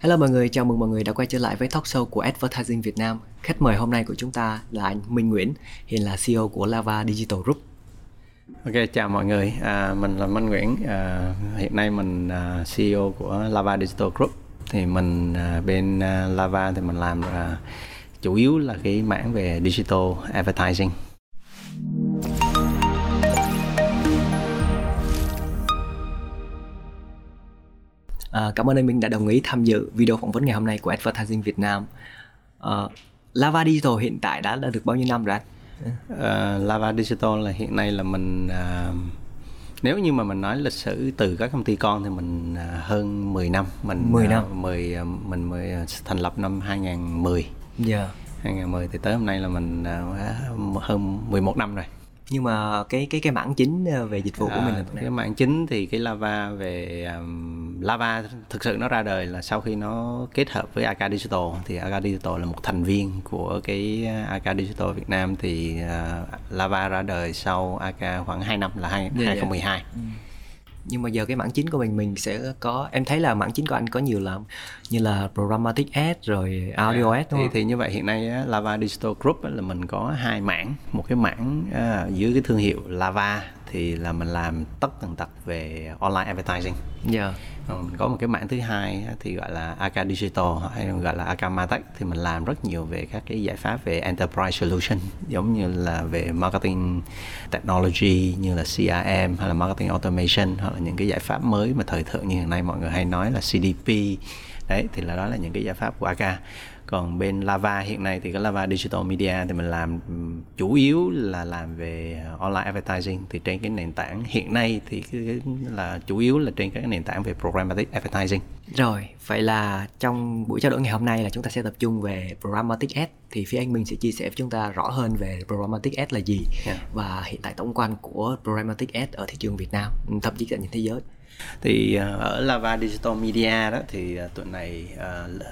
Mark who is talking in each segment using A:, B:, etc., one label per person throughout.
A: Hello mọi người, chào mừng mọi người đã quay trở lại với talk show của Advertising Việt Nam. Khách mời hôm nay của chúng ta là anh Minh Nguyễn, hiện là CEO của Lava Digital Group.
B: Ok, chào mọi người. À, mình là Minh Nguyễn. À, hiện nay mình à, CEO của Lava Digital Group. Thì mình à, bên à, Lava thì mình làm à, chủ yếu là cái mảng về digital advertising.
A: À, cảm ơn anh Minh đã đồng ý tham dự video phỏng vấn ngày hôm nay của Advertising Việt Nam. À, Lava Digital hiện tại đã, đã được bao nhiêu năm rồi anh?
B: Uh, Lava Digital là hiện nay là mình uh, nếu như mà mình nói lịch sử từ các công ty con thì mình uh, hơn 10 năm mình
A: 10 năm
B: uh, 10 uh, mình mới thành lập năm 2010
A: Dạ. Yeah.
B: 2010 thì tới hôm nay là mình uh, hơn 11 năm rồi
A: nhưng mà cái cái cái mảng chính về dịch vụ của à, mình là
B: cái mảng chính thì cái lava về um, lava thực sự nó ra đời là sau khi nó kết hợp với AK Digital. Thì AK Digital là một thành viên của cái AK Digital Việt Nam. Thì uh, lava ra đời sau AK khoảng 2 năm là hai, yeah, 2012 yeah.
A: Nhưng mà giờ cái mảng chính của mình mình sẽ có em thấy là mảng chính của anh có nhiều là như là programmatic ad rồi audio ad
B: đúng thì, không? thì như vậy hiện nay Lava Digital Group là mình có hai mảng một cái mảng uh, dưới cái thương hiệu Lava thì là mình làm tất tần tật về online advertising.
A: Dạ. Yeah.
B: mình có một cái mảng thứ hai thì gọi là AK Digital hay gọi là AK Martech thì mình làm rất nhiều về các cái giải pháp về enterprise solution giống như là về marketing technology như là CRM hay là marketing automation hoặc là những cái giải pháp mới mà thời thượng như hiện nay mọi người hay nói là CDP đấy thì là đó là những cái giải pháp của AK còn bên Lava hiện nay thì cái Lava Digital Media thì mình làm chủ yếu là làm về online advertising thì trên cái nền tảng hiện nay thì cái là chủ yếu là trên các nền tảng về programmatic advertising.
A: Rồi, vậy là trong buổi trao đổi ngày hôm nay là chúng ta sẽ tập trung về programmatic ad thì phía anh Minh sẽ chia sẻ với chúng ta rõ hơn về programmatic ad là gì yeah. và hiện tại tổng quan của programmatic ad ở thị trường Việt Nam, thậm chí cả trên thế giới.
B: Thì ờ, ở Lava Digital Media đó thì ờ, tuần này uh,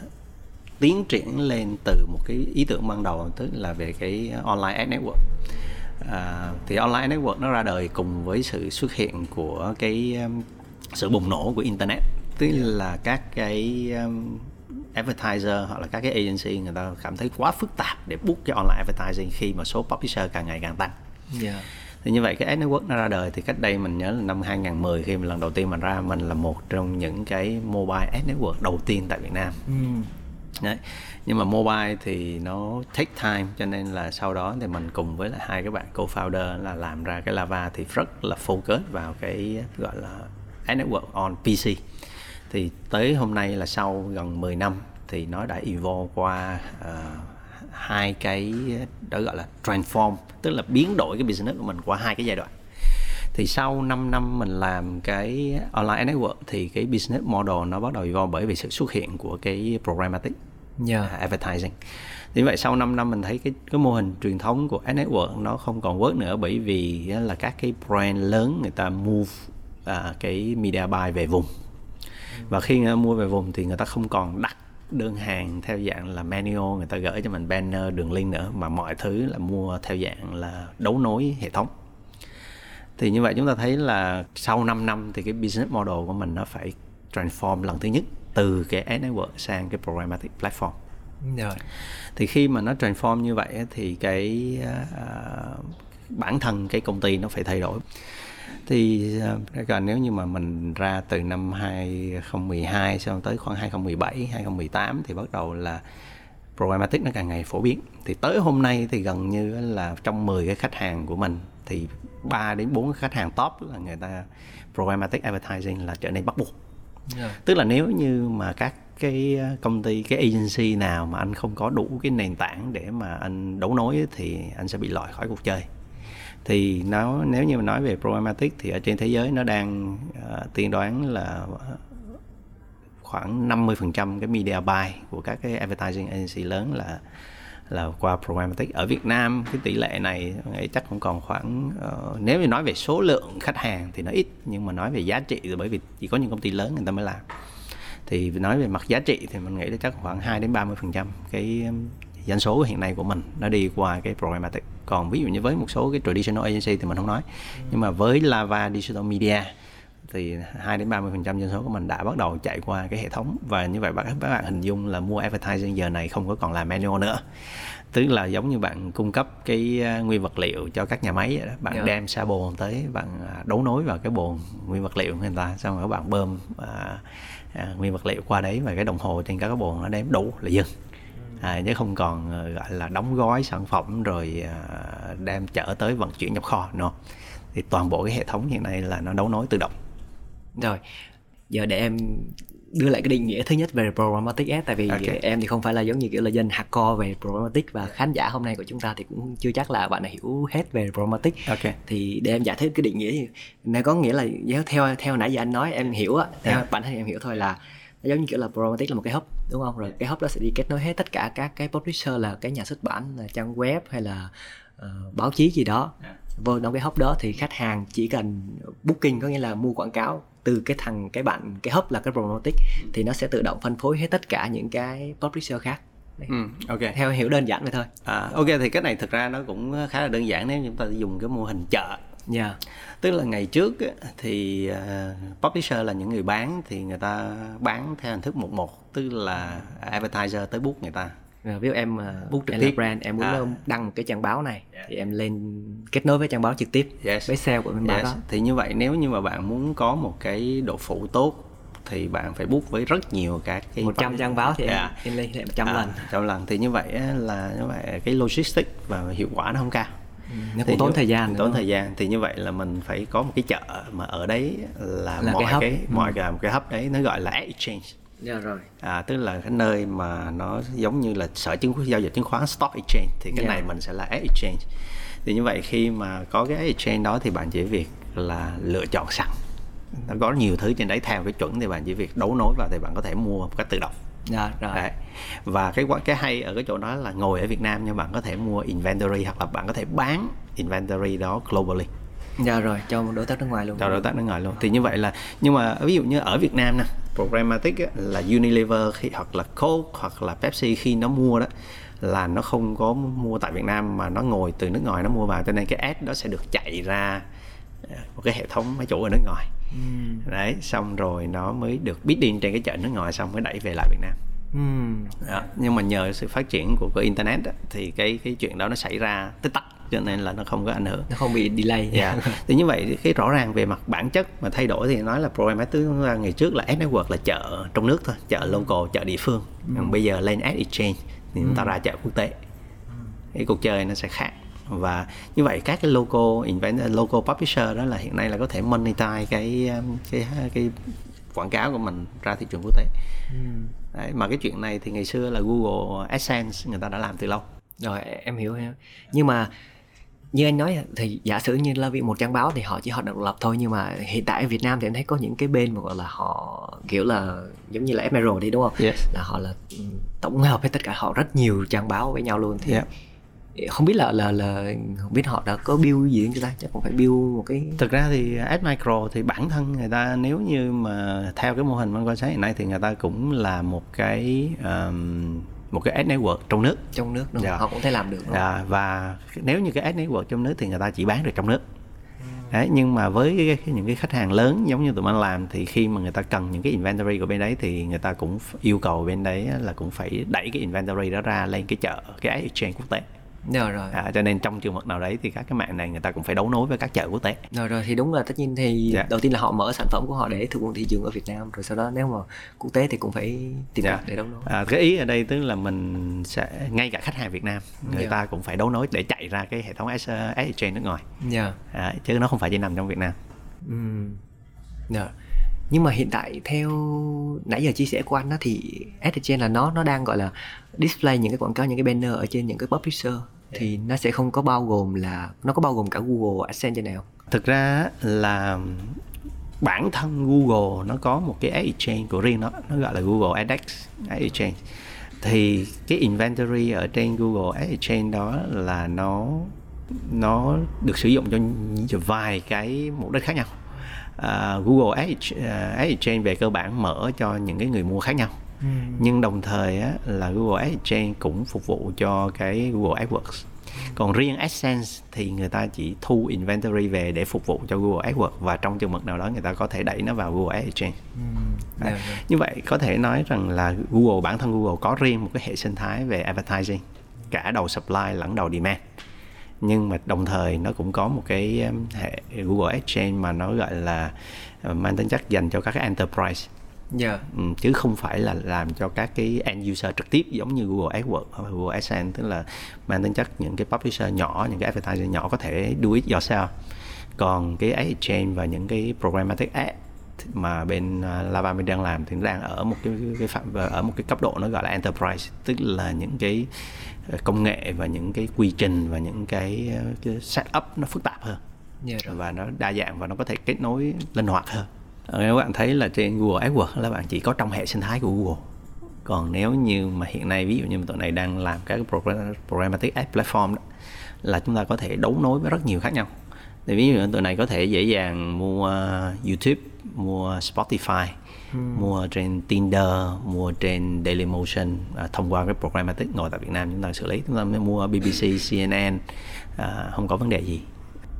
B: tiến triển lên từ một cái ý tưởng ban đầu tức là về cái online ad network à, thì online network nó ra đời cùng với sự xuất hiện của cái um, sự bùng nổ của internet tức là các cái um, advertiser hoặc là các cái agency người ta cảm thấy quá phức tạp để book cái online advertising khi mà số publisher càng ngày càng tăng. Yeah. Thì như vậy cái ad network nó ra đời thì cách đây mình nhớ là năm 2010 khi mà lần đầu tiên mình ra mình là một trong những cái mobile ad network đầu tiên tại Việt Nam. Mm đấy. Nhưng mà mobile thì nó take time cho nên là sau đó thì mình cùng với lại hai cái bạn co-founder là làm ra cái lava thì rất là focus vào cái gọi là ad network on PC thì tới hôm nay là sau gần 10 năm thì nó đã evolve qua uh, hai cái đó gọi là transform tức là biến đổi cái business của mình qua hai cái giai đoạn. Thì sau 5 năm mình làm cái online network thì cái business model nó bắt đầu evolve bởi vì sự xuất hiện của cái programmatic yeah. advertising. Thì vậy sau 5 năm mình thấy cái cái mô hình truyền thống của ad network nó không còn work nữa bởi vì là các cái brand lớn người ta move à, cái media buy về vùng. Và khi người ta mua về vùng thì người ta không còn đặt đơn hàng theo dạng là manual người ta gửi cho mình banner đường link nữa mà mọi thứ là mua theo dạng là đấu nối hệ thống. Thì như vậy chúng ta thấy là sau 5 năm thì cái business model của mình nó phải transform lần thứ nhất từ cái ad network sang cái programmatic platform. Rồi. thì khi mà nó transform như vậy thì cái uh, bản thân cái công ty nó phải thay đổi. Thì uh, nếu như mà mình ra từ năm 2012 xong tới khoảng 2017 2018 thì bắt đầu là programmatic nó càng ngày phổ biến. Thì tới hôm nay thì gần như là trong 10 cái khách hàng của mình thì 3 đến 4 khách hàng top là người ta programmatic advertising là trở nên bắt buộc yeah. tức là nếu như mà các cái ờ, công ty cái agency nào mà anh không có đủ cái nền tảng để mà anh đấu nối thì anh sẽ bị loại khỏi cuộc chơi thì nó nếu như mà nói về programmatic thì ở trên thế giới nó đang uh, tiên đoán là ờ, khoảng 50% cái media buy của các cái advertising agency lớn là là qua programmatic. Ở Việt Nam cái tỷ lệ này nghĩ chắc cũng còn khoảng uh, nếu như nói về số lượng khách hàng thì nó ít nhưng mà nói về giá trị thì bởi vì chỉ có những công ty lớn người ta mới làm. Thì nói về mặt giá trị thì mình nghĩ là chắc khoảng 2 đến 30 phần trăm cái doanh số hiện nay của mình nó đi qua cái programmatic. Còn ví dụ như với một số cái traditional agency thì mình không nói. Nhưng mà với Lava Digital Media thì 2 đến 30 phần trăm dân số của mình đã bắt đầu chạy qua cái hệ thống. Và như vậy các bạn hình dung là mua advertising giờ này không có còn là manual nữa. Tức là giống như bạn cung cấp cái à, nguyên vật liệu cho các nhà máy vậy đó. bạn
A: Yeah.
B: đem xa bồn tới bạn à, đấu nối vào cái bồn nguyên vật liệu của người ta xong rồi các bạn bơm à, à, nguyên vật liệu qua đấy và cái đồng hồ trên các cái bồn nó đếm đủ là dừng. À, chứ không còn ờ, gọi là đóng gói sản phẩm rồi à, đem chở tới vận chuyển nhập kho nữa thì toàn bộ cái hệ thống hiện nay là nó đấu nối tự động
A: rồi giờ để em đưa lại cái định nghĩa thứ nhất về programmatic ad tại vì
B: Ok.
A: em thì không phải là giống như kiểu là dân hardcore về programmatic và khán giả hôm nay của chúng ta thì cũng chưa chắc là bạn đã hiểu hết về programmatic
B: ok
A: thì để em giải thích cái định nghĩa thì này có nghĩa là theo theo nãy giờ anh nói em hiểu á theo
B: Yeah.
A: bản thân em hiểu thôi là nó giống như kiểu là programmatic là một cái hub đúng không rồi cái hub đó sẽ đi kết nối hết tất cả các cái publisher là cái nhà xuất bản là trang web hay là ờ, báo chí gì đó
B: Yeah.
A: vô trong cái hub đó thì khách hàng chỉ cần booking có nghĩa là mua quảng cáo từ cái thằng cái bạn cái hub là cái programmatic thì nó sẽ tự động phân phối hết tất cả những cái publisher khác. Đấy.
B: ừ, ok.
A: Theo hiểu đơn giản vậy thôi.
B: À, ok thì cái này thực ra nó cũng khá là đơn giản nếu chúng ta dùng cái mô hình chợ.
A: Nha
B: tức là ngày trước thì uh, publisher là những người bán thì người ta bán theo hình thức một một tức là advertiser tới book người ta
A: Rồi, ví dụ em uh,
B: Book trực
A: em là
B: tiếp.
A: brand em muốn
B: À.
A: đăng một cái trang báo này
B: Yeah.
A: thì em lên kết nối với trang báo trực tiếp
B: Yes.
A: với sale của bên báo
B: Yes.
A: đó
B: thì như vậy nếu như mà bạn muốn có một cái độ phủ tốt thì bạn phải book với rất nhiều các cái
A: 100 trang báo thì em,
B: Yeah.
A: em lên lại 100
B: À,
A: lần
B: trăm lần thì như vậy là như vậy cái logistics và hiệu quả nó không cao
A: nó
B: Thì
A: cũng tốn
B: như-
A: thời gian
B: tốn thời gian thì như vậy là mình phải có một cái chợ mà ở đấy là,
A: Là
B: mọi
A: cái hub.
B: cái
A: Ừ.
B: mọi cái một cái hub đấy nó gọi là exchange
A: Dạ rồi.
B: À, tức là cái nơi mà nó giống như là sở chứng giao dịch chứng khoán stock exchange thì cái
A: Yeah.
B: này mình sẽ là exchange. Thì như vậy khi mà có cái exchange đó thì bạn chỉ việc là lựa chọn sẵn. Nó có nhiều thứ trên đấy theo cái chuẩn thì bạn chỉ việc đấu nối vào thì bạn có thể mua một cách tự động.
A: Dạ rồi.
B: Đấy. Và cái cái hay ở cái chỗ đó là ngồi ở Việt Nam nhưng bạn có thể mua inventory hoặc là bạn có thể bán inventory đó globally.
A: Dạ rồi. Cho một đối tác nước ngoài luôn.
B: Cho đối tác nước ngoài luôn. Thì như vậy là nhưng mà ví dụ như ở Việt Nam nè, programmatic á, là Unilever khi hoặc là Coke hoặc là Pepsi khi nó mua đó là nó không có mua tại Việt Nam mà nó ngồi từ nước ngoài nó mua vào cho nên cái ad đó sẽ được chạy ra ờ, một cái hệ thống máy chủ ở nước ngoài
A: Ừm.
B: đấy xong rồi nó mới được bidding trên cái chợ nước ngoài xong mới đẩy về lại Việt Nam
A: Ừm.
B: đó. nhưng mà nhờ sự phát triển của, của internet á, thì cái cái chuyện đó nó xảy ra tích tắc cho nên là nó không có ảnh hưởng.
A: Nó không bị delay.
B: Dạ. thì như vậy cái rõ ràng về mặt bản chất mà thay đổi thì nói là programmatic tức là ngày trước là ad network là chợ trong nước thôi chợ local chợ địa phương. Còn bây giờ lên ad exchange thì chúng ta ra chợ quốc tế. Cái cuộc chơi nó sẽ khác. Và như vậy các cái local invent local publisher đó là hiện nay là có thể monetize cái um, cái cái quảng cáo của mình ra thị trường quốc tế.
A: Ừm.
B: Đấy, mà cái chuyện này thì ngày xưa là Google AdSense người ta đã làm từ lâu.
A: Rồi em hiểu em nhưng mà như anh nói thì giả sử như là vì một trang báo thì họ chỉ hoạt động độc lập thôi nhưng mà hiện tại ở Việt Nam thì em thấy có những cái bên mà gọi là họ kiểu là giống như là Emerald đi đúng không
B: Yes.
A: là họ là tổng hợp hết tất cả họ rất nhiều trang báo với nhau luôn thì
B: Yeah.
A: không biết là là là không biết họ đã có build gì cho ta chắc cũng phải build một cái
B: thực ra thì ad micro thì bản thân người ta nếu như mà theo cái mô hình mình quan sát hiện nay thì người ta cũng là một cái um, một cái ad network trong nước
A: trong nước đúng?
B: Dạ.
A: họ cũng thể làm được đúng không?
B: à, và nếu như cái ad network trong nước thì người ta chỉ bán được trong nước Đấy, nhưng mà với cái, cái, những cái khách hàng lớn giống như tụi mình làm thì khi mà người ta cần những cái inventory của bên đấy thì người ta cũng yêu cầu bên đấy là cũng phải đẩy cái inventory đó ra lên cái chợ cái exchange quốc tế
A: rồi rồi
B: à, cho nên trong trường hợp nào đấy thì các cái mạng này người ta cũng phải đấu nối với các chợ quốc tế
A: rồi rồi thì đúng là tất nhiên thì
B: Dạ.
A: đầu tiên là họ mở sản phẩm của họ để thực hiện thị trường ở Việt Nam rồi sau đó nếu mà quốc tế thì cũng phải tìm
B: Dạ.
A: cách để đấu nối
B: À, cái ý ở đây tức là mình sẽ ngay cả khách hàng Việt Nam người
A: Dạ.
B: ta cũng phải đấu nối để chạy ra cái hệ thống S- exchange nước ngoài
A: dạ
B: à, chứ nó không phải chỉ nằm trong Việt Nam
A: Ừm. Dạ. nhưng mà hiện tại theo nãy giờ chia sẻ của anh đó thì AdSense là nó nó đang gọi là display những cái quảng cáo những cái banner ở trên những cái publisher thì nó sẽ không có bao gồm là nó có bao gồm cả Google AdSense trên này không?
B: thực ra là bản thân Google nó có một cái ad exchange của riêng nó nó gọi là Google AdX ad exchange. Thì cái inventory ở trên Google ad exchange đó là nó nó được sử dụng cho vài cái mục đích khác nhau. Uh, Google Ad, à, Ad Exchange về cơ bản mở cho những cái người mua khác nhau nhưng đồng thời á, là Google Ad Exchange cũng phục vụ cho cái Google AdWords. Còn riêng AdSense thì người ta chỉ thu inventory về để phục vụ cho Google AdWords và trong chừng mực nào đó người ta có thể đẩy nó vào Google Ads Exchange ừ. yeah, yeah. như vậy có thể nói rằng là Google bản thân Google có riêng một cái hệ sinh thái về advertising cả đầu supply lẫn đầu demand. Nhưng mà đồng thời nó cũng có một cái um, hệ Google Exchange mà nó gọi là uh, mang tính chất dành cho các cái enterprise yeah. Dạ. ừ, chứ không phải là làm cho các cái end user trực tiếp giống như Google AdWords hoặc Google AdSense tức là mang tính chất những cái publisher nhỏ những cái advertiser nhỏ có thể do it yourself còn cái ad exchange và những cái programmatic ad mà bên uh, Lava mình đang làm thì nó đang ở một cái, cái phạm ở một cái cấp độ nó gọi là enterprise tức là những cái uh, công nghệ và những cái quy trình và những cái, uh, cái setup nó phức tạp hơn yeah, dạ rồi. và nó đa dạng và nó có thể kết nối linh hoạt hơn nếu bạn thấy là trên Google AdWords là bạn chỉ có trong hệ sinh thái của Google. Còn nếu như mà hiện nay ví dụ như tụi này đang làm các programmatic ad platform đó, là chúng ta có thể đấu nối với rất nhiều khác nhau. Thì ví dụ như tụi này có thể dễ dàng mua YouTube mua Spotify hmm. mua trên Tinder mua trên Dailymotion à, thông qua cái programmatic ngồi tại Việt Nam chúng ta xử lý. Chúng ta mới mua BBC CNN à, không có vấn đề gì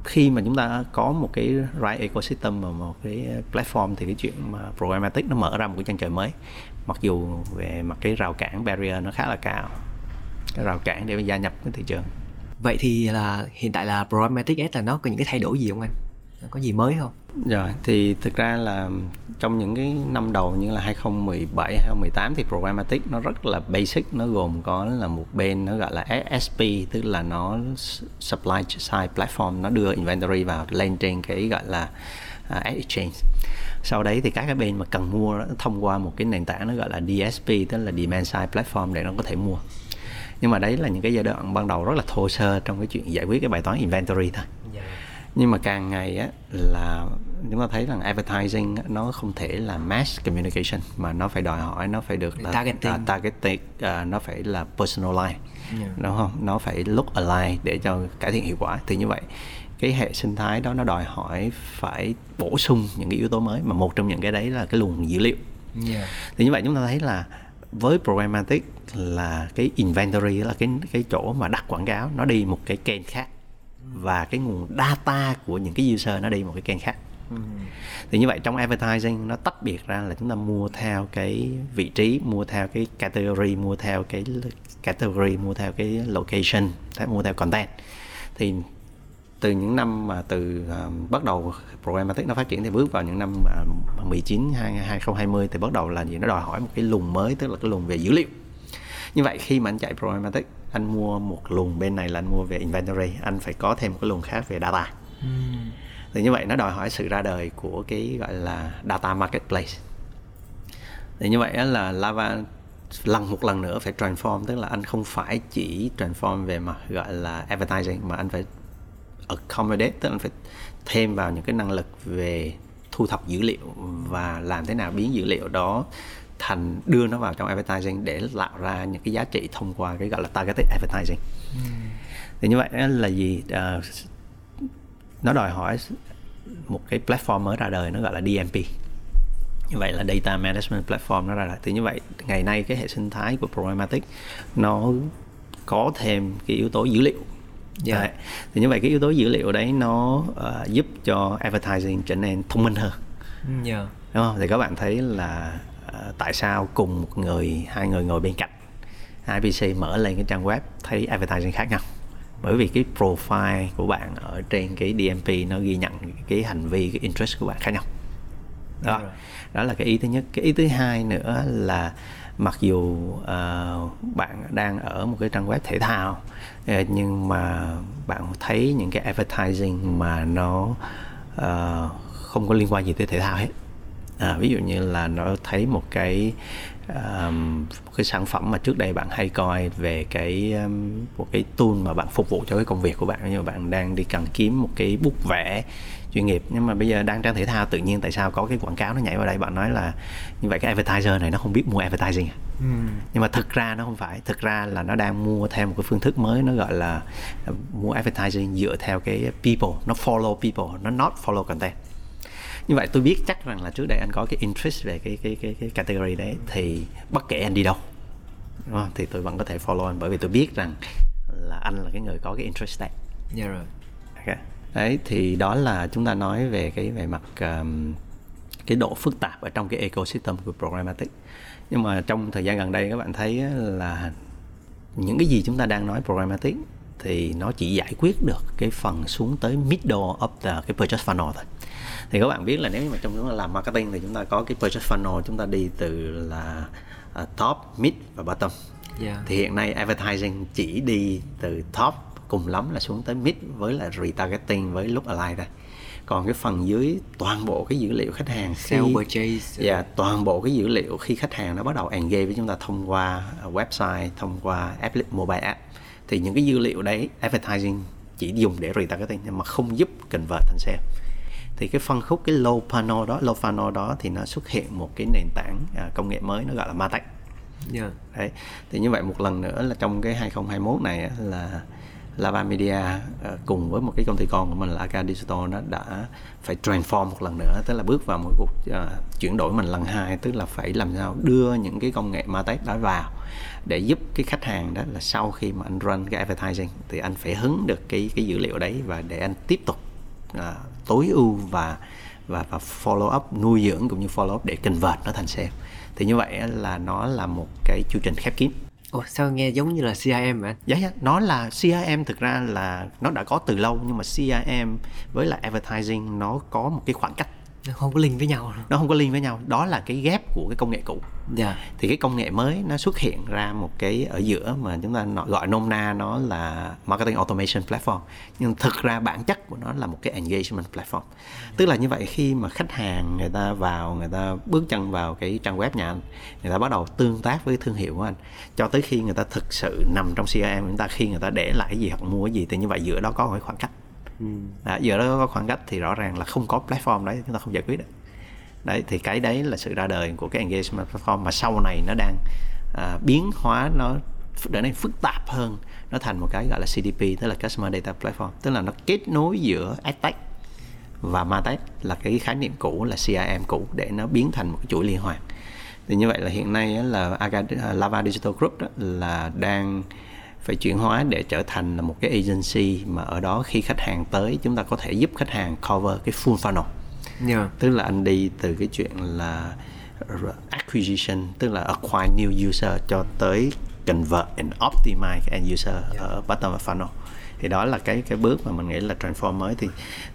B: khi mà chúng ta có một cái right ecosystem và một cái platform thì cái chuyện mà programmatic nó mở ra một cái chân trời mới. Mặc dù về mặt cái rào cản barrier nó khá là cao, cái rào cản để gia nhập cái thị trường.
A: Vậy thì là hiện tại là programmatic ads là nó có những cái thay đổi gì không anh? Có gì mới không?
B: Rồi thì thực ra là trong những cái năm đầu như là 2017 2018 thì programmatic nó rất là basic nó gồm có là một bên nó gọi là SSP tức là nó supply side platform nó đưa inventory vào lên trên cái gọi là uh, exchange. Sau đấy thì các cái bên mà cần mua nó thông qua một cái nền tảng nó gọi là DSP tức là demand side platform để nó có thể mua. Nhưng mà đấy là những cái giai đoạn ban đầu rất là thô sơ trong cái chuyện giải quyết cái bài toán inventory thôi nhưng mà càng ngày á là chúng ta thấy rằng advertising nó không thể là mass communication mà nó phải đòi hỏi nó phải được là targeting, uh, targeting uh, nó phải là personalized. Yeah. đúng không? Nó phải look alike để cho cải thiện hiệu quả. Thì như vậy cái hệ sinh thái đó nó đòi hỏi phải bổ sung những cái yếu tố mới mà một trong những cái đấy là cái luồng dữ liệu. Yeah. thì như vậy chúng ta thấy là với programmatic là cái inventory là cái cái chỗ mà đặt quảng cáo nó đi một cái kênh khác và cái nguồn data của những cái user nó đi một cái kênh khác. Ừ. thì như vậy trong advertising nó tách biệt ra là chúng ta mua theo cái vị trí mua theo cái category mua theo cái category mua theo cái location mua theo content. Thì từ những năm mà từ uh, bắt đầu programmatic nó phát triển thì bước vào những năm uh, 19 2020 thì bắt đầu là gì? Nó đòi hỏi một cái luồng mới tức là cái luồng về dữ liệu. Như vậy khi mà anh chạy programmatic anh mua một luồng bên này là anh mua về inventory. Anh phải có thêm một cái luồng khác về data. Ừ. thì như vậy nó đòi hỏi sự ra đời của cái gọi là data marketplace. Thì như vậy là lava lần một lần nữa phải transform tức là anh không phải chỉ transform về mặt gọi là advertising mà anh phải accommodate tức là anh phải thêm vào những cái năng lực về thu thập dữ liệu và làm thế nào biến dữ liệu đó thành đưa nó vào trong advertising để tạo ra những cái giá trị thông qua cái gọi là targeted advertising ừ. thì như vậy là gì uh, nó đòi hỏi một cái platform mới ra đời nó gọi là DMP như vậy là data management platform nó ra đời thì như vậy ngày nay cái hệ sinh thái của programmatic nó có thêm cái yếu tố dữ liệu yeah. Đấy. thì như vậy cái yếu tố dữ liệu đấy nó uh, giúp cho advertising trở nên thông minh hơn yeah. đúng không thì các bạn thấy là Ờ, tại sao cùng một người hai người ngồi bên cạnh? IPC mở lên cái trang web thấy advertising khác nhau. Bởi vì cái profile của bạn ở trên cái DMP nó ghi nhận cái hành vi cái interest của bạn khác nhau. Đó đó là cái ý thứ nhất. Cái ý thứ hai nữa là mặc dù uh, bạn đang ở một cái trang web thể thao uh, nhưng mà bạn thấy những cái advertising mà nó uh, không có liên quan gì tới thể thao hết à, ví dụ như là nó thấy một cái um, cái sản phẩm mà trước đây bạn hay coi về cái um, một cái tool mà bạn phục vụ cho cái công việc của bạn như bạn đang đi cần kiếm một cái bút vẽ chuyên nghiệp nhưng mà bây giờ đang trang thể thao tự nhiên tại sao có cái quảng cáo nó nhảy vào đây bạn nói là như vậy cái advertiser này nó không biết mua advertising à? ừ. nhưng mà thực ra nó không phải thực ra là nó đang mua theo một cái phương thức mới nó gọi là uh, mua advertising dựa theo cái people nó follow people nó not follow content như vậy tôi biết chắc rằng là trước đây anh có cái interest về cái cái cái cái category đấy thì bất kể anh đi đâu đúng không? thì tôi vẫn có thể follow anh bởi vì tôi biết rằng là anh là cái người có cái interest đấy
A: dạ rồi
B: okay. đấy thì đó là chúng ta nói về cái về mặt um, cái độ phức tạp ở trong cái ecosystem của programmatic nhưng mà trong thời gian gần đây các bạn thấy là những cái gì chúng ta đang nói programmatic thì nó chỉ giải quyết được cái phần xuống tới middle of the cái purchase funnel thôi thì các bạn biết là nếu mà trong chúng ta làm marketing thì chúng ta có cái purchase funnel chúng ta đi từ là uh, top mid và bottom. Yeah. thì hiện nay advertising chỉ đi từ top cùng lắm là xuống tới mid với là retargeting với lookalike thôi. Còn cái phần dưới toàn bộ cái dữ liệu khách hàng
A: khi Sell purchase.
B: Yeah, dạ, toàn bộ cái dữ liệu khi khách hàng nó bắt đầu engage với chúng ta thông qua website thông qua app mobile app. Thì những cái dữ liệu đấy advertising chỉ dùng để retargeting nhưng mà không giúp convert thành sale thì cái phân khúc cái low funnel đó low funnel đó thì nó xuất hiện một cái nền tảng à, công nghệ mới nó gọi là Martech yeah. đấy thì như vậy một lần nữa là trong cái 2021 này là Lava Media ờ, cùng với một cái công ty con của mình là AK Digital nó đã phải transform một lần nữa tức là bước vào một cuộc uh, chuyển đổi mình lần hai tức là phải làm sao đưa những cái công nghệ martech đó vào để giúp cái khách hàng đó là sau khi mà anh run cái advertising thì anh phải hứng được cái cái dữ liệu đấy và để anh tiếp tục uh, tối ưu và và và follow up nuôi dưỡng cũng như follow up để convert nó thành sale. Thì như vậy là nó là một cái chu trình khép kín.
A: Ồ, sao nghe giống như là CRM vậy?
B: Dạ, dạ, nó là CRM thực ra là nó đã có từ lâu nhưng mà CRM với lại advertising nó có một cái khoảng cách
A: không có link với nhau
B: nó không có link với nhau. Đó là cái ghép của cái công nghệ cũ.
A: Yeah. Dạ.
B: thì cái công nghệ mới nó xuất hiện ra một cái ở giữa mà chúng ta gọi nôm na nó là marketing automation platform. Nhưng thực ra bản chất của nó là một cái engagement platform. Tức là như vậy khi mà khách hàng người ta vào người ta bước chân vào cái trang web nhà anh người ta bắt đầu tương tác với thương hiệu của anh cho tới khi người ta thực sự nằm trong CRM chúng ta khi người ta để lại cái gì hoặc mua cái gì thì như vậy giữa đó có một khoảng cách ừ. đó, giờ đó có khoảng cách thì rõ ràng là không có platform đấy chúng ta không giải quyết được đấy thì cái đấy là sự ra đời của cái engagement platform mà sau này nó đang à, biến hóa nó trở nên phức tạp hơn nó thành một cái gọi là CDP tức là Customer Data Platform tức là nó kết nối giữa AdTech và MarTech là cái khái niệm cũ là CRM cũ để nó biến thành một cái chuỗi liên hoàn thì như vậy là hiện nay là Lava Digital Group đó là đang phải chuyển hóa để trở thành là một cái agency mà ở đó khi khách hàng tới chúng ta có thể giúp khách hàng cover cái full funnel yeah. tức là anh đi từ cái chuyện là acquisition tức là acquire new user cho tới convert and optimize cái end user yeah. ở bottom of funnel thì đó là cái cái bước mà mình nghĩ là transform mới thì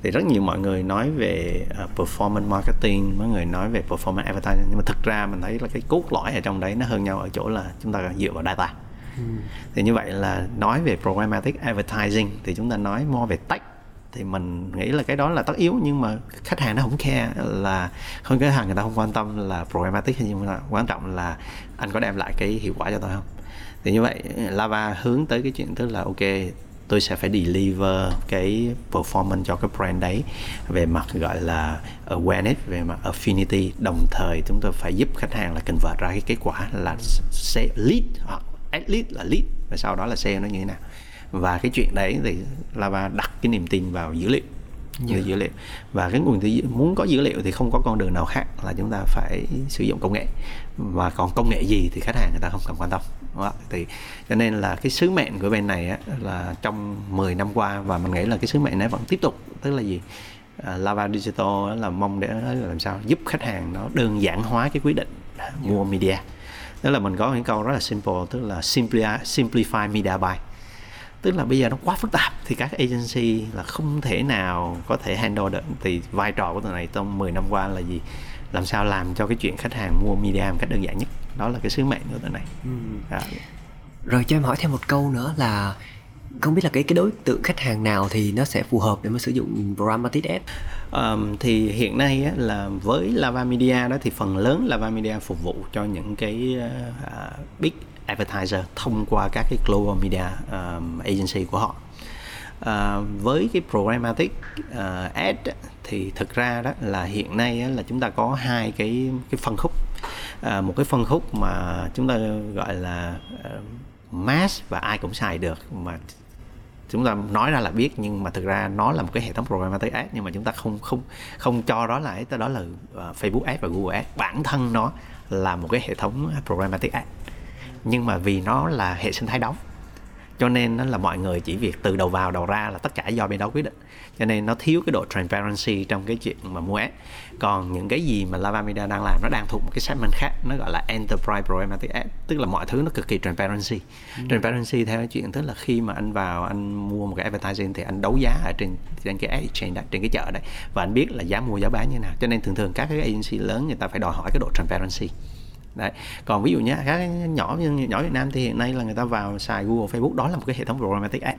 B: thì rất nhiều mọi người nói về uh, performance marketing mọi người nói về performance advertising nhưng mà thực ra mình thấy là cái cốt lõi ở trong đấy nó hơn nhau ở chỗ là chúng ta dựa vào data ừ. thì như vậy là nói về programmatic advertising, thì chúng ta nói more về tech. Thì mình nghĩ là cái đó là tất yếu, nhưng mà khách hàng nó không khe là, không, cái hàng người ta không quan tâm là programmatic hay nhưng mà quan trọng là anh có đem lại cái hiệu quả cho tôi không. Thì như vậy, lava hướng tới cái chuyện tức là, ok, tôi sẽ phải deliver cái performance cho cái brand đấy về mặt, gọi là, awareness, về mặt affinity. Đồng thời, chúng tôi phải giúp khách hàng là convert ra cái kết quả là sẽ lead hoặc at least là lead. Và sau đó là sale nó như thế nào. Và cái chuyện đấy thì Lava đặt cái niềm tin vào dữ liệu. Yeah. dữ liệu. Và cái nguồn muốn có dữ liệu thì không có con đường nào khác là chúng ta phải sử dụng công nghệ. Và còn công nghệ gì thì khách hàng người ta không cần quan tâm. Thì cho nên là cái sứ mệnh của bên này á, là trong 10 năm qua và mình nghĩ là cái sứ mệnh này vẫn tiếp tục. Tức là gì? Uh, Lava Digital là mong để làm sao? Giúp khách hàng nó đơn giản hóa cái quyết định mua media tức là mình có những câu rất là simple tức là simplify, simplify media buy tức là bây giờ nó quá phức tạp thì các agency là không thể nào có thể handle được. Thì vai trò của tụi này trong 10 năm qua là gì? Làm sao làm cho cái chuyện khách hàng mua media một cách đơn giản nhất? Đó là cái sứ mệnh của tụi này. Ừ.
A: à. rồi cho em hỏi thêm một câu nữa là không biết là cái cái đối tượng khách hàng nào thì nó sẽ phù hợp để mà sử dụng programmatic ads
B: um, thì hiện nay á, là với Lava Media đó thì phần lớn Lava Media phục vụ cho những cái uh, big advertiser thông qua các cái global media um, agency của họ. Uh, với cái programmatic ờ, uh, ad thì thực ra đó là hiện nay là chúng ta có hai cái cái phân khúc. Uh, một cái phân khúc mà chúng ta gọi là uh, mass và ai cũng xài được mà chúng ta nói ra là biết, nhưng mà thực ra nó là một cái hệ thống programmatic ads nhưng mà chúng ta không không không cho đó là đó là ờ, Facebook Ads và Google Ads. Bản thân nó là một cái hệ thống programmatic ads nhưng mà vì nó là hệ sinh thái đóng, cho nên nó là mọi người chỉ việc từ đầu vào đầu ra là tất cả do bên đó quyết định cho nên nó thiếu cái độ transparency trong cái chuyện mà mua ad còn những cái gì mà Lava Media đang làm nó đang thuộc một cái segment khác nó gọi là enterprise programmatic ad tức là mọi thứ nó cực kỳ transparency. Ừ. transparency theo chuyện tức là khi mà anh vào anh mua một cái advertising thì anh đấu giá ở trên trên cái ad exchange đấy, trên cái chợ đấy. Và anh biết là giá mua giá bán như nào. Cho nên thường thường các cái agency lớn người ta phải đòi hỏi cái độ transparency. Đấy. Còn ví dụ nhé các nhỏ như nhỏ Việt Nam thì hiện nay là người ta vào xài Google Facebook đó là một cái hệ thống programmatic ad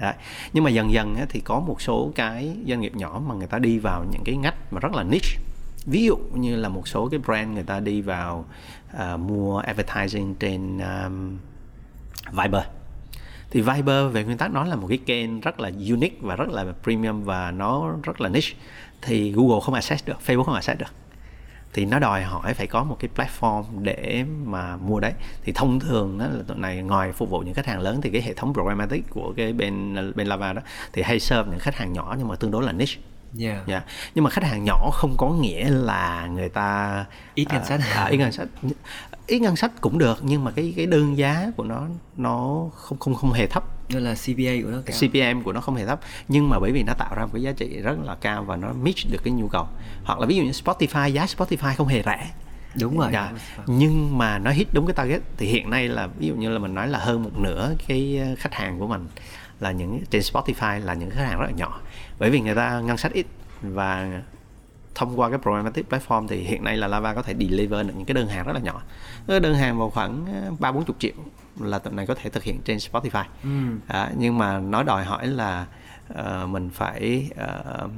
B: Đấy. nhưng mà dần dần thì có một số cái doanh nghiệp nhỏ mà người ta đi vào những cái ngách mà rất là niche. Ví dụ như là một số cái brand người ta đi vào uh, mua advertising trên um, Viber. Thì Viber về nguyên tắc nó là một cái kênh rất là unique và rất là premium và nó rất là niche. Thì Google không access được Facebook không access được thì nó đòi hỏi phải có một cái platform để mà mua đấy thì thông thường đó là tụi này ngoài phục vụ những khách hàng lớn thì cái hệ thống programmatic của cái bên bên Lava đó thì hay serve những khách hàng nhỏ nhưng mà tương đối là niche
A: Yeah.
B: Yeah. nhưng mà khách hàng nhỏ không có nghĩa là người ta
A: ít ngân sách
B: à, ít ngân sách ít ngân sách cũng được nhưng mà cái cái đơn giá của nó nó không không không hề thấp.
A: Nên là CPA của nó cao.
B: CPM của nó không hề thấp nhưng mà bởi vì nó tạo ra một cái giá trị rất là cao và nó meet được cái nhu cầu. Hoặc là ví dụ như Spotify giá Spotify không hề rẻ.
A: Đúng rồi.
B: Dạ. nhưng mà nó hit đúng cái target. Thì hiện nay là ví dụ như là mình nói là hơn một nửa cái khách hàng của mình là những trên Spotify là những khách hàng rất là nhỏ. Bởi vì người ta ngân sách ít và thông qua cái programmatic platform thì hiện nay là Lava có thể deliver được những cái đơn hàng rất là nhỏ cái đơn hàng vào khoảng ba bốn chục triệu là tụi này có thể thực hiện trên Spotify ừ. à, nhưng mà nó đòi hỏi là uh, mình phải uh,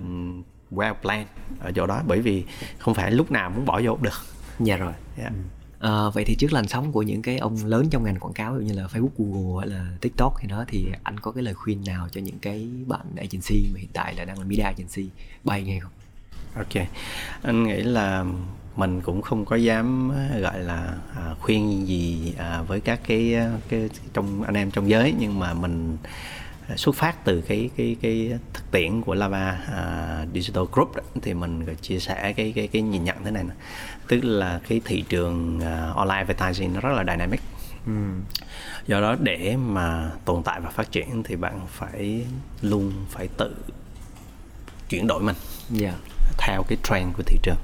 B: well plan ở chỗ đó bởi vì không phải lúc nào muốn bỏ vô được
A: dạ rồi yeah. ừ. À, vậy thì trước làn sóng của những cái ông lớn trong ngành quảng cáo như là Facebook, Google hay là TikTok thì đó thì anh có cái lời khuyên nào cho những cái bạn agency mà hiện tại là đang là media agency bay nghe không?
B: Ok, anh nghĩ là mình cũng không có dám gọi là à, khuyên gì à, với các cái cái trong anh em trong giới nhưng mà mình xuất phát từ cái cái cái thực tiễn của Lava uh, Digital Group đó, thì mình chia sẻ cái cái cái nhìn nhận thế này nè. tức là cái thị trường uh, online advertising nó rất là dynamic ừ. do đó để mà tồn tại và phát triển thì bạn phải luôn phải tự chuyển đổi mình yeah. Theo cái trend của thị trường.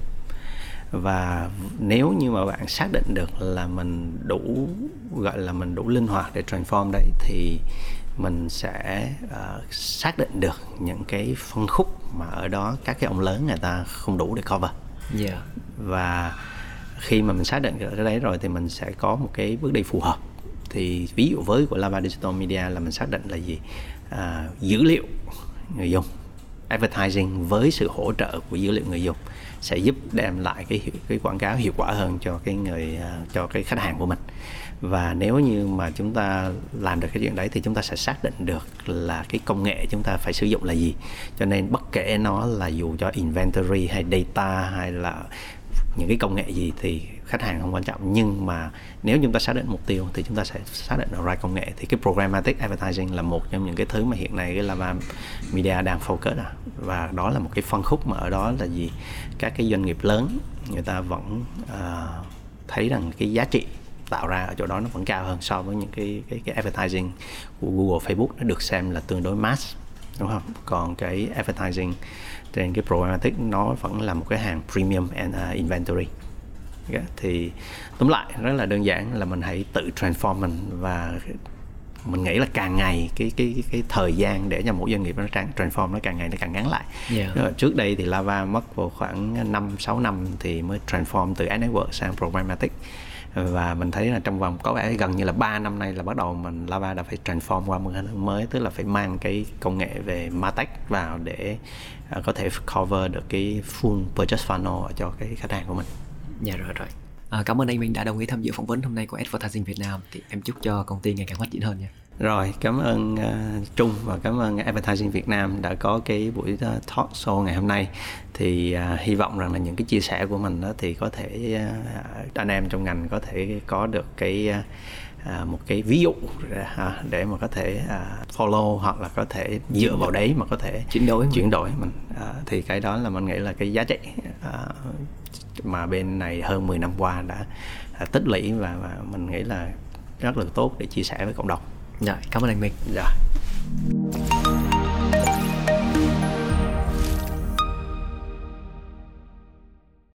B: Và nếu như mà bạn xác định được là mình đủ gọi là mình đủ linh hoạt để transform đấy thì mình sẽ uh, xác định được những cái phân khúc mà ở đó các cái ông lớn người ta không đủ để cover. Yeah. và khi mà mình xác định được cái đấy rồi thì mình sẽ có một cái bước đi phù hợp. Thì ví dụ với của Lava Digital Media là mình xác định là gì? À, dữ liệu người dùng advertising với sự hỗ trợ của dữ liệu người dùng sẽ giúp đem lại cái cái quảng cáo hiệu quả hơn cho cái người à, cho cái khách hàng của mình. Và nếu như mà chúng ta làm được cái chuyện đấy thì chúng ta sẽ xác định được là cái công nghệ chúng ta phải sử dụng là gì. Cho nên bất kể nó là dù cho inventory hay data hay là những cái công nghệ gì thì khách hàng không quan trọng. Nhưng mà nếu chúng ta xác định mục tiêu thì chúng ta sẽ xác định được right công nghệ. Thì cái programmatic advertising là một trong những cái thứ mà hiện nay cái Lava Media đang focus à. và đó là một cái phân khúc mà ở đó là gì? Các cái doanh nghiệp lớn người ta vẫn uh, thấy rằng cái giá trị tạo ra ở chỗ đó nó vẫn cao hơn so với những cái cái, cái advertising của Google, Facebook nó được xem là tương đối mass đúng không? Còn cái advertising trên cái programmatic nó vẫn là một cái hàng premium and uh, inventory. Okay. Thì tóm lại rất là đơn giản là mình hãy tự transform mình và mình nghĩ là càng ngày cái cái cái, thời gian để cho mỗi doanh nghiệp nó transform nó càng ngày nó càng ngắn lại. Yeah. Trước đây thì Lava mất vào khoảng 5 6 năm thì mới transform từ ad network sang programmatic và mình thấy là trong vòng có vẻ gần như là 3 năm nay là bắt đầu mình Lava đã phải transform qua một hình mới tức là phải mang cái công nghệ về Martech vào để à, có thể cover được cái full purchase funnel cho cái khách hàng của mình.
A: Dạ rồi rồi. À, cảm ơn anh Minh đã đồng ý tham dự phỏng vấn hôm nay của Advertising Việt Nam. Thì em chúc cho công ty ngày càng phát triển hơn nha.
B: Rồi, cảm ơn uh, Trung và cảm ơn Advertising Việt Nam đã có cái buổi uh, talk show ngày hôm nay. Thì uh, hy vọng rằng là những cái chia sẻ của mình đó thì có thể uh, anh em trong ngành có thể có được cái uh, một cái ví dụ uh, để mà có thể uh, follow hoặc là có thể dựa vào đấy mà có thể
A: chuyển đổi
B: chuyển đổi mình. Uh, thì cái đó là mình nghĩ là cái giá trị uh, mà bên này hơn 10 năm qua đã uh, tích lũy và, và mình nghĩ là rất là tốt để chia sẻ với cộng đồng
A: dạ cảm ơn anh Minh
B: dạ